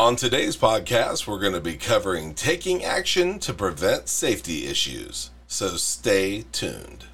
On today's podcast, we're going to be covering taking action to prevent safety issues. So stay tuned.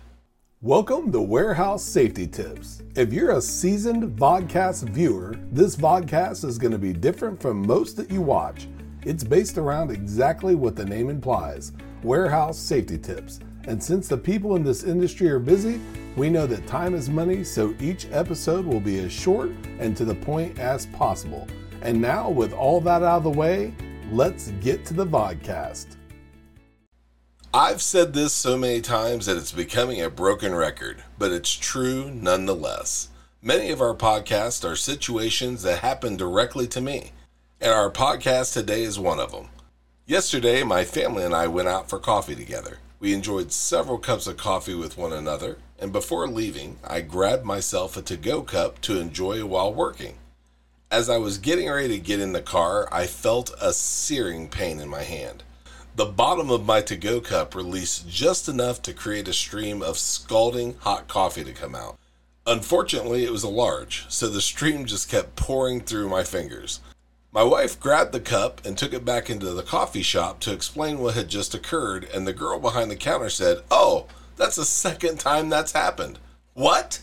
Welcome to Warehouse Safety Tips. If you're a seasoned vodcast viewer, this vodcast is going to be different from most that you watch. It's based around exactly what the name implies warehouse safety tips. And since the people in this industry are busy, we know that time is money, so each episode will be as short and to the point as possible. And now, with all that out of the way, let's get to the vodcast. I've said this so many times that it's becoming a broken record, but it's true nonetheless. Many of our podcasts are situations that happen directly to me, and our podcast today is one of them. Yesterday, my family and I went out for coffee together. We enjoyed several cups of coffee with one another, and before leaving, I grabbed myself a to go cup to enjoy while working. As I was getting ready to get in the car, I felt a searing pain in my hand. The bottom of my to go cup released just enough to create a stream of scalding hot coffee to come out. Unfortunately, it was a large, so the stream just kept pouring through my fingers. My wife grabbed the cup and took it back into the coffee shop to explain what had just occurred, and the girl behind the counter said, Oh, that's the second time that's happened. What?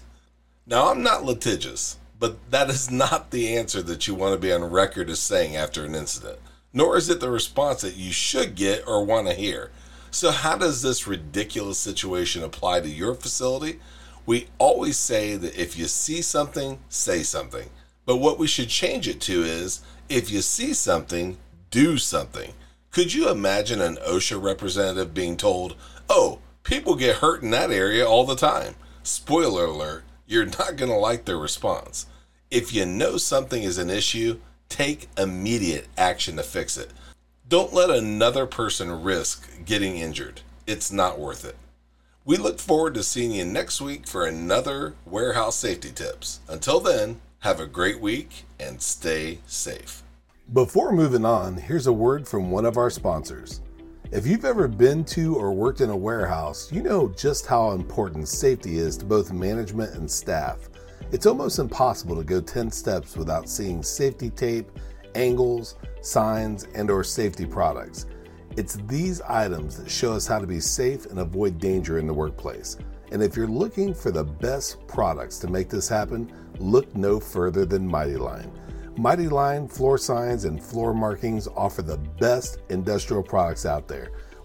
Now, I'm not litigious, but that is not the answer that you want to be on record as saying after an incident, nor is it the response that you should get or want to hear. So, how does this ridiculous situation apply to your facility? We always say that if you see something, say something. But what we should change it to is if you see something, do something. Could you imagine an OSHA representative being told, oh, people get hurt in that area all the time? Spoiler alert, you're not going to like their response. If you know something is an issue, take immediate action to fix it. Don't let another person risk getting injured. It's not worth it. We look forward to seeing you next week for another warehouse safety tips. Until then, have a great week and stay safe. Before moving on, here's a word from one of our sponsors. If you've ever been to or worked in a warehouse, you know just how important safety is to both management and staff. It's almost impossible to go 10 steps without seeing safety tape, angles, signs, and or safety products. It's these items that show us how to be safe and avoid danger in the workplace. And if you're looking for the best products to make this happen, look no further than Mighty Line. Mighty Line floor signs and floor markings offer the best industrial products out there.